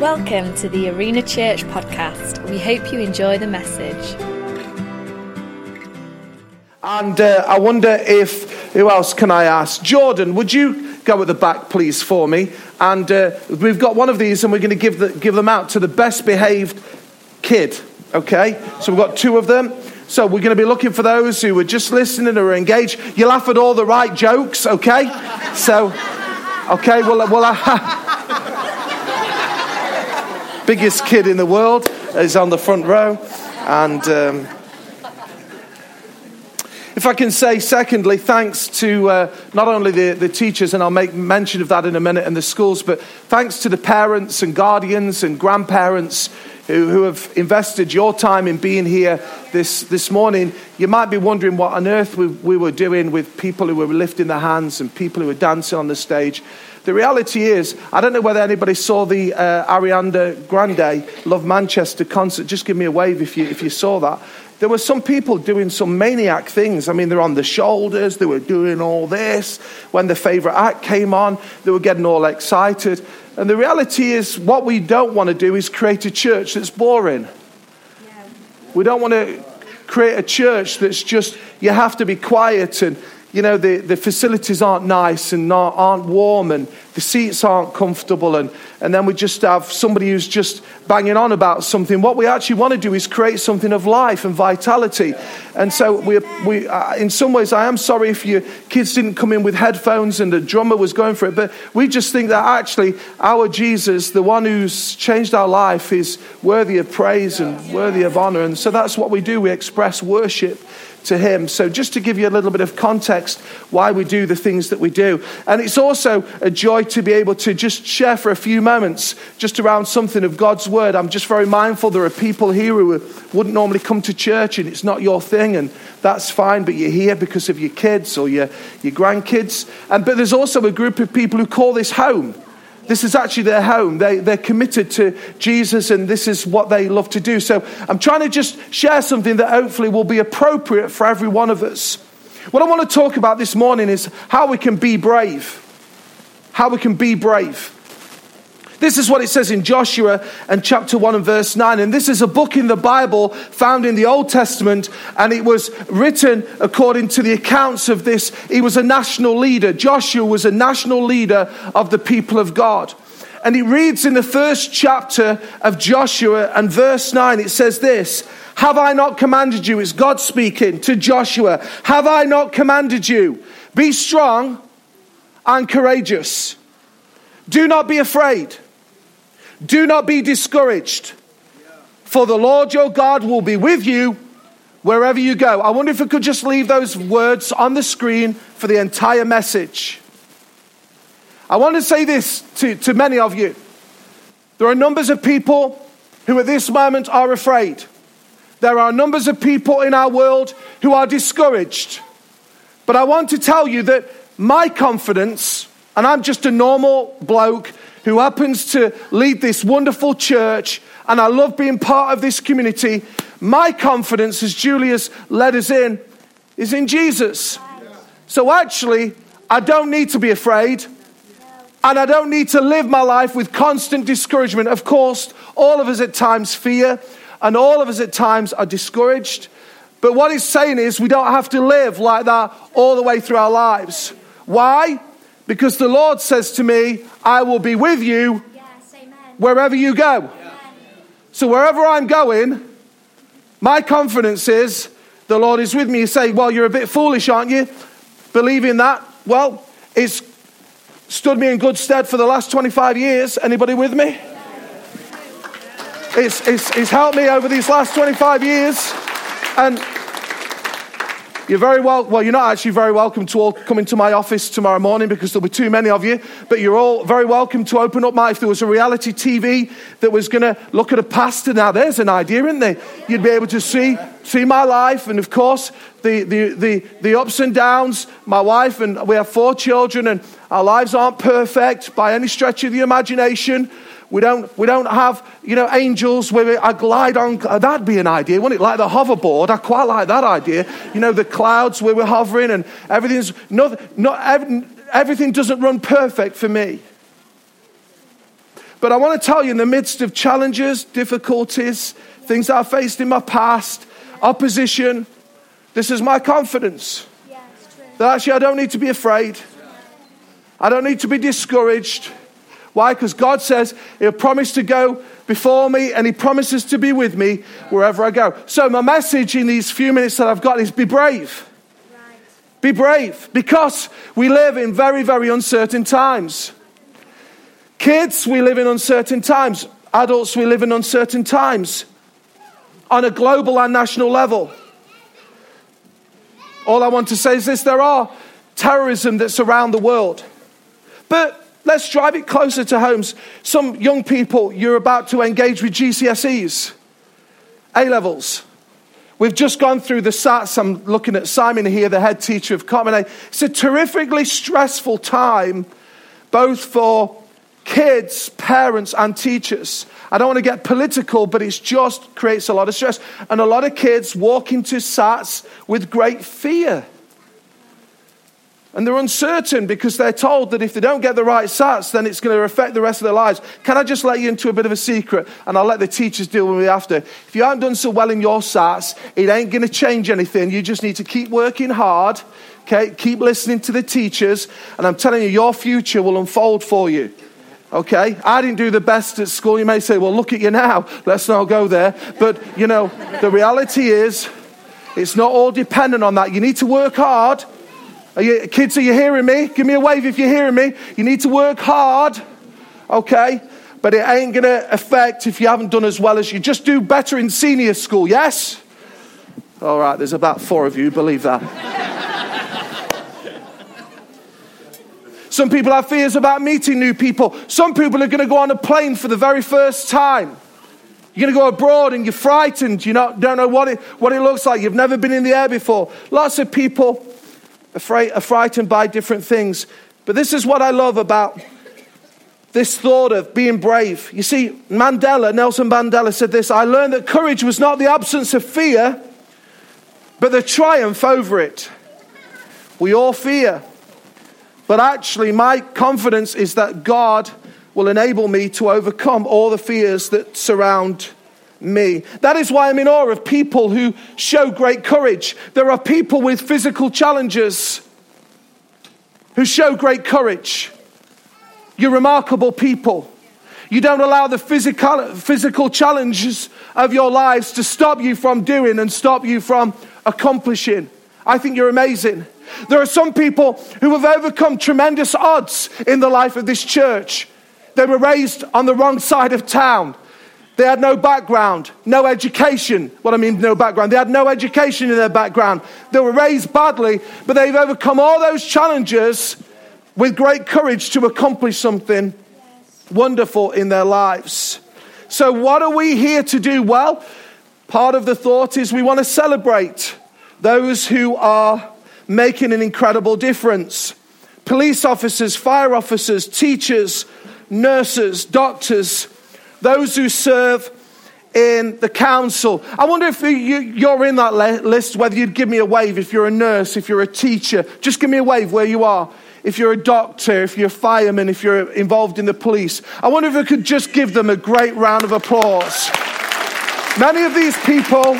Welcome to the Arena Church podcast. We hope you enjoy the message. And uh, I wonder if, who else can I ask? Jordan, would you go at the back, please, for me? And uh, we've got one of these, and we're going to give, the, give them out to the best behaved kid, okay? So we've got two of them. So we're going to be looking for those who are just listening or engaged. You laugh at all the right jokes, okay? So, okay, well, well, I. biggest kid in the world is on the front row. And um, if I can say, secondly, thanks to uh, not only the, the teachers, and I'll make mention of that in a minute, and the schools, but thanks to the parents and guardians and grandparents who, who have invested your time in being here this, this morning. You might be wondering what on earth we, we were doing with people who were lifting their hands and people who were dancing on the stage. The reality is, I don't know whether anybody saw the uh, Ariana Grande Love Manchester concert. Just give me a wave if you, if you saw that. There were some people doing some maniac things. I mean, they're on the shoulders, they were doing all this. When the favourite act came on, they were getting all excited. And the reality is, what we don't want to do is create a church that's boring. We don't want to create a church that's just, you have to be quiet and you know, the, the facilities aren't nice and not, aren't warm and the seats aren't comfortable. And, and then we just have somebody who's just banging on about something. What we actually want to do is create something of life and vitality. And so, we, we, uh, in some ways, I am sorry if your kids didn't come in with headphones and the drummer was going for it. But we just think that actually our Jesus, the one who's changed our life, is worthy of praise and worthy of honor. And so that's what we do. We express worship to Him. So, just to give you a little bit of context why we do the things that we do. And it's also a joy to be able to just share for a few moments just around something of God's Word. I'm just very mindful there are people here who wouldn't normally come to church and it's not your thing, and that's fine, but you're here because of your kids or your, your grandkids. And, but there's also a group of people who call this home. This is actually their home. They, they're committed to Jesus and this is what they love to do. So I'm trying to just share something that hopefully will be appropriate for every one of us. What I want to talk about this morning is how we can be brave. How we can be brave. This is what it says in Joshua and chapter 1 and verse 9. And this is a book in the Bible found in the Old Testament, and it was written according to the accounts of this. He was a national leader. Joshua was a national leader of the people of God. And it reads in the first chapter of Joshua and verse 9, it says this Have I not commanded you? It's God speaking to Joshua. Have I not commanded you? Be strong and courageous. Do not be afraid. Do not be discouraged, for the Lord your God will be with you wherever you go. I wonder if we could just leave those words on the screen for the entire message. I want to say this to, to many of you. There are numbers of people who at this moment are afraid. There are numbers of people in our world who are discouraged. But I want to tell you that my confidence, and I'm just a normal bloke who happens to lead this wonderful church, and I love being part of this community. My confidence, as Julius led us in, is in Jesus. So actually, I don't need to be afraid. And I don't need to live my life with constant discouragement. Of course, all of us at times fear, and all of us at times are discouraged. But what he's saying is we don't have to live like that all the way through our lives. Why? Because the Lord says to me, I will be with you yes, wherever you go. So wherever I'm going, my confidence is the Lord is with me. You say, Well, you're a bit foolish, aren't you? Believing that. Well, it's stood me in good stead for the last 25 years. Anybody with me? It's, it's, it's helped me over these last 25 years. And you're very well, well, you're not actually very welcome to all come into my office tomorrow morning because there'll be too many of you, but you're all very welcome to open up my, if there was a reality TV that was going to look at a pastor, now there's an idea, isn't there? You'd be able to see, see my life and of course the, the, the, the ups and downs, my wife and we have four children and our lives aren't perfect by any stretch of the imagination. We don't, we don't have, you know, angels where I glide on. That'd be an idea, wouldn't it? Like the hoverboard. I quite like that idea. You know, the clouds where we're hovering and everything's, not, not, everything doesn't run perfect for me. But I want to tell you, in the midst of challenges, difficulties, things I faced in my past, opposition, this is my confidence that actually I don't need to be afraid. I don't need to be discouraged. Why? Because God says He'll promise to go before me and He promises to be with me wherever I go. So, my message in these few minutes that I've got is be brave. Be brave because we live in very, very uncertain times. Kids, we live in uncertain times. Adults, we live in uncertain times on a global and national level. All I want to say is this there are terrorism that's around the world. But let's drive it closer to homes. Some young people, you're about to engage with GCSEs, A levels. We've just gone through the SATs. I'm looking at Simon here, the head teacher of Common It's a terrifically stressful time, both for kids, parents, and teachers. I don't want to get political, but it just creates a lot of stress. And a lot of kids walk into SATs with great fear. And they're uncertain because they're told that if they don't get the right SATs, then it's going to affect the rest of their lives. Can I just let you into a bit of a secret? And I'll let the teachers deal with me after. If you haven't done so well in your SATs, it ain't going to change anything. You just need to keep working hard, okay? Keep listening to the teachers. And I'm telling you, your future will unfold for you. Okay? I didn't do the best at school. You may say, well, look at you now. Let's not go there. But, you know, the reality is, it's not all dependent on that. You need to work hard. Are you, kids, are you hearing me? Give me a wave if you're hearing me. You need to work hard. Okay? But it ain't going to affect if you haven't done as well as you. Just do better in senior school, yes? All right, there's about four of you, believe that. Some people have fears about meeting new people. Some people are going to go on a plane for the very first time. You're going to go abroad and you're frightened. You don't know what it, what it looks like. You've never been in the air before. Lots of people frightened by different things. But this is what I love about this thought of being brave. You see, Mandela, Nelson Mandela said this I learned that courage was not the absence of fear, but the triumph over it. We all fear. But actually, my confidence is that God will enable me to overcome all the fears that surround me. That is why I'm in awe of people who show great courage. There are people with physical challenges who show great courage. You're remarkable people. You don't allow the physical, physical challenges of your lives to stop you from doing and stop you from accomplishing. I think you're amazing. There are some people who have overcome tremendous odds in the life of this church. They were raised on the wrong side of town. They had no background, no education. What I mean, no background. They had no education in their background. They were raised badly, but they've overcome all those challenges with great courage to accomplish something wonderful in their lives. So, what are we here to do? Well, part of the thought is we want to celebrate those who are making an incredible difference. Police officers, fire officers, teachers, nurses, doctors, those who serve in the council. I wonder if you're in that list, whether you'd give me a wave if you're a nurse, if you're a teacher. Just give me a wave where you are. If you're a doctor, if you're a fireman, if you're involved in the police. I wonder if we could just give them a great round of applause. Many of these people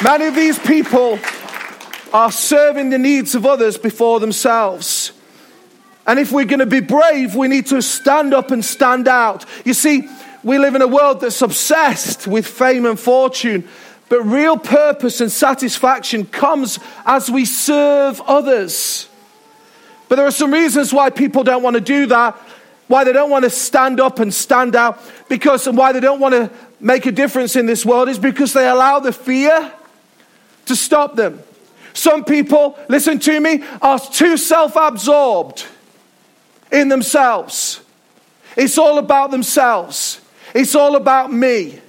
Many of these people are serving the needs of others before themselves. And if we're going to be brave, we need to stand up and stand out. You see, we live in a world that's obsessed with fame and fortune, but real purpose and satisfaction comes as we serve others. But there are some reasons why people don't want to do that, why they don't want to stand up and stand out, because and why they don't want to make a difference in this world is because they allow the fear to stop them. Some people, listen to me, are too self absorbed in themselves. It's all about themselves, it's all about me.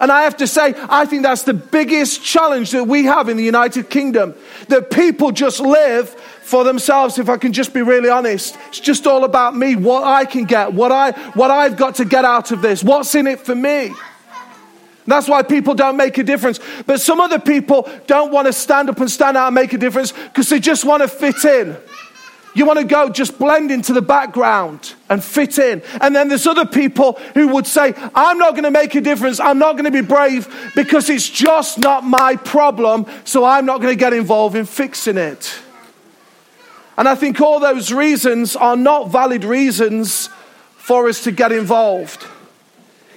And I have to say, I think that's the biggest challenge that we have in the United Kingdom. That people just live for themselves, if I can just be really honest. It's just all about me, what I can get, what, I, what I've got to get out of this, what's in it for me. That's why people don't make a difference. But some other people don't want to stand up and stand out and make a difference because they just want to fit in. You want to go just blend into the background and fit in. And then there's other people who would say, I'm not going to make a difference. I'm not going to be brave because it's just not my problem. So I'm not going to get involved in fixing it. And I think all those reasons are not valid reasons for us to get involved.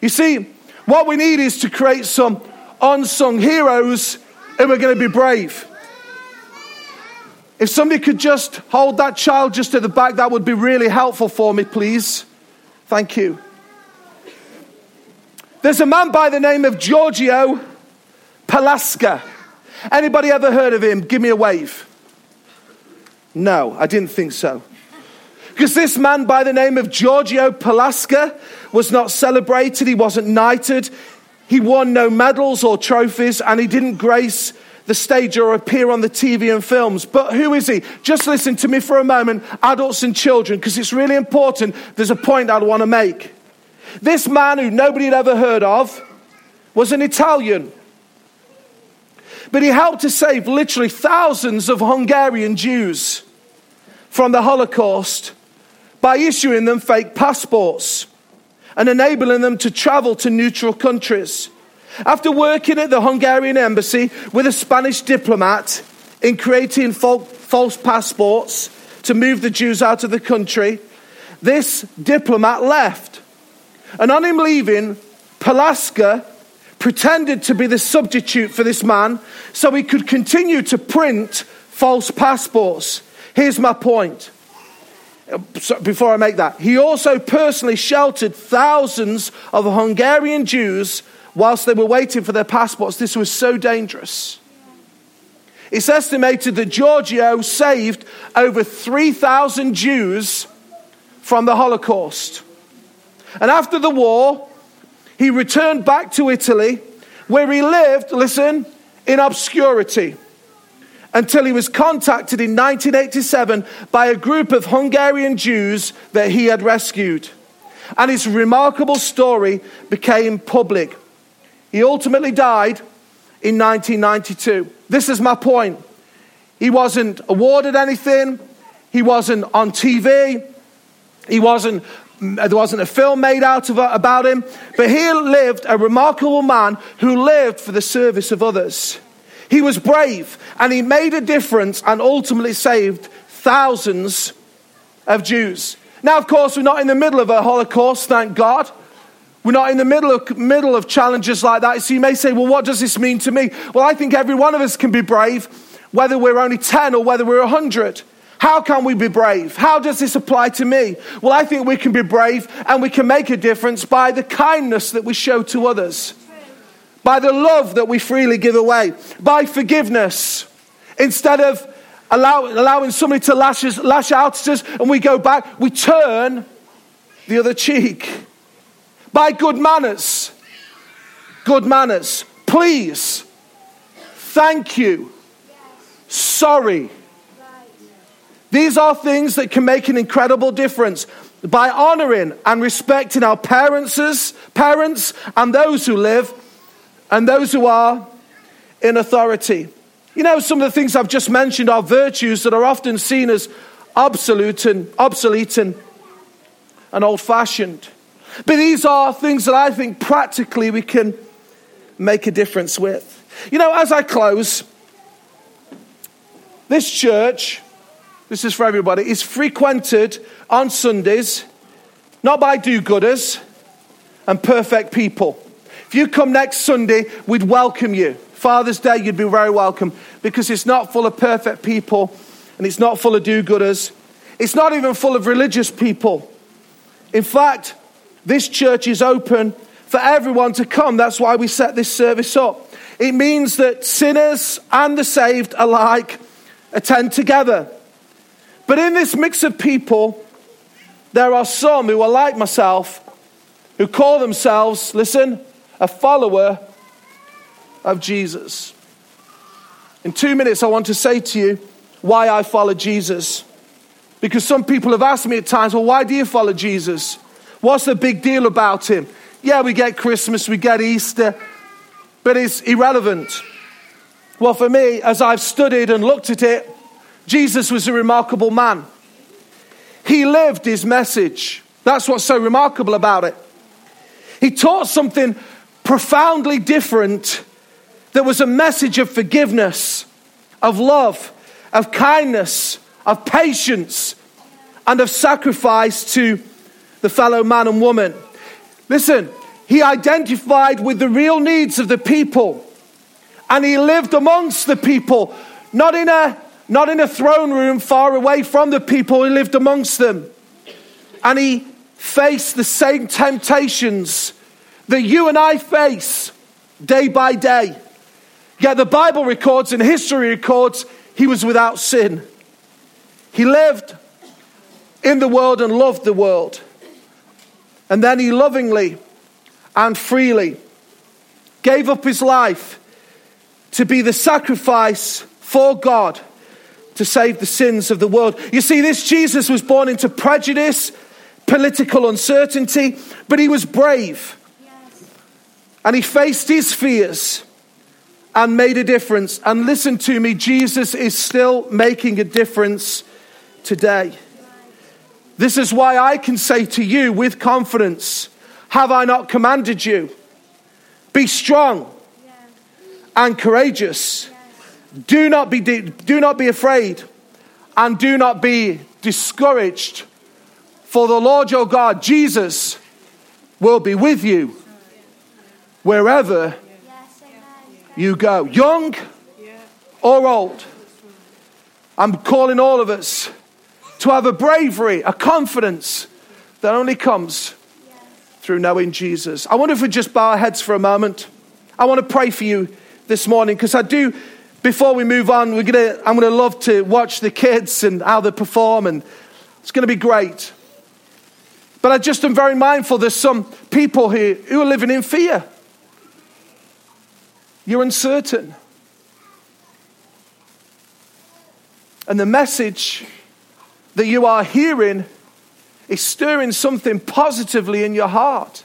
You see, what we need is to create some unsung heroes and we're going to be brave. If somebody could just hold that child just at the back, that would be really helpful for me, please. Thank you. There's a man by the name of Giorgio Perlasca. Anybody ever heard of him? Give me a wave. No, I didn't think so. Because this man by the name of Giorgio Perlasca was not celebrated, he wasn't knighted, he won no medals or trophies, and he didn't grace the stage or appear on the TV and films. But who is he? Just listen to me for a moment, adults and children, because it's really important. There's a point I'd want to make. This man who nobody had ever heard of was an Italian. But he helped to save literally thousands of Hungarian Jews from the Holocaust by issuing them fake passports and enabling them to travel to neutral countries. After working at the Hungarian embassy with a Spanish diplomat in creating false passports to move the Jews out of the country, this diplomat left. And on him leaving, Perlasca pretended to be the substitute for this man so he could continue to print false passports. Here's my point. Before I make that, he also personally sheltered thousands of Hungarian Jews whilst they were waiting for their passports. This was so dangerous. It's estimated that Giorgio saved over 3,000 Jews from the Holocaust. And after the war, he returned back to Italy, where he lived, listen, in obscurity until he was contacted in 1987 by a group of Hungarian Jews that he had rescued. And his remarkable story became public. He ultimately died in 1992. This is my point. He wasn't awarded anything, he wasn't on TV, he wasn't there wasn't a film made out of about him, but he lived a remarkable man who lived for the service of others. He was brave and he made a difference and ultimately saved thousands of Jews. Now, of course, we're not in the middle of a Holocaust, thank God. We're not in the middle of, middle of challenges like that. So you may say, well, what does this mean to me? Well, I think every one of us can be brave, whether we're only 10 or whether we're 100. How can we be brave? How does this apply to me? Well, I think we can be brave and we can make a difference by the kindness that we show to others, by the love that we freely give away, by forgiveness. Instead of allow, allowing somebody to lash, us, lash out at us and we go back, we turn the other cheek by good manners. Good manners. Please. Thank you. Sorry. These are things that can make an incredible difference by honoring and respecting our parents, parents and those who live and those who are in authority. You know, some of the things I've just mentioned are virtues that are often seen as obsolete and obsolete and, and old fashioned. But these are things that I think practically we can make a difference with. You know, as I close, this church, this is for everybody, is frequented on Sundays not by do gooders and perfect people. If you come next Sunday, we'd welcome you. Father's Day, you'd be very welcome because it's not full of perfect people and it's not full of do gooders. It's not even full of religious people. In fact, this church is open for everyone to come. That's why we set this service up. It means that sinners and the saved alike attend together. But in this mix of people, there are some who are like myself, who call themselves, listen, a follower of Jesus. In two minutes, I want to say to you why I follow Jesus. Because some people have asked me at times, well, why do you follow Jesus? What's the big deal about him? Yeah, we get Christmas, we get Easter, but it's irrelevant. Well, for me, as I've studied and looked at it, Jesus was a remarkable man. he lived his message. That's what's so remarkable about it. He taught something profoundly different that was a message of forgiveness, of love, of kindness, of patience, and of sacrifice to the fellow man and woman. Listen, he identified with the real needs of the people and he lived amongst the people, not in a not in a throne room far away from the people, he lived amongst them. And he faced the same temptations that you and I face day by day. Yet the Bible records and history records he was without sin. He lived in the world and loved the world. And then he lovingly and freely gave up his life to be the sacrifice for God to save the sins of the world. You see, this Jesus was born into prejudice, political uncertainty, but he was brave. Yes. And he faced his fears and made a difference. And listen to me, Jesus is still making a difference today. This is why I can say to you with confidence Have I not commanded you? Be strong and courageous. Do not be, do not be afraid and do not be discouraged. For the Lord your God, Jesus, will be with you wherever you go, young or old. I'm calling all of us to have a bravery, a confidence that only comes through knowing Jesus. I wonder if we just bow our heads for a moment. I want to pray for you this morning because I do. Before we move on, we're gonna, I'm going to love to watch the kids and how they perform, and it's going to be great. But I just am very mindful there's some people here who are living in fear. You're uncertain. And the message that you are hearing is stirring something positively in your heart.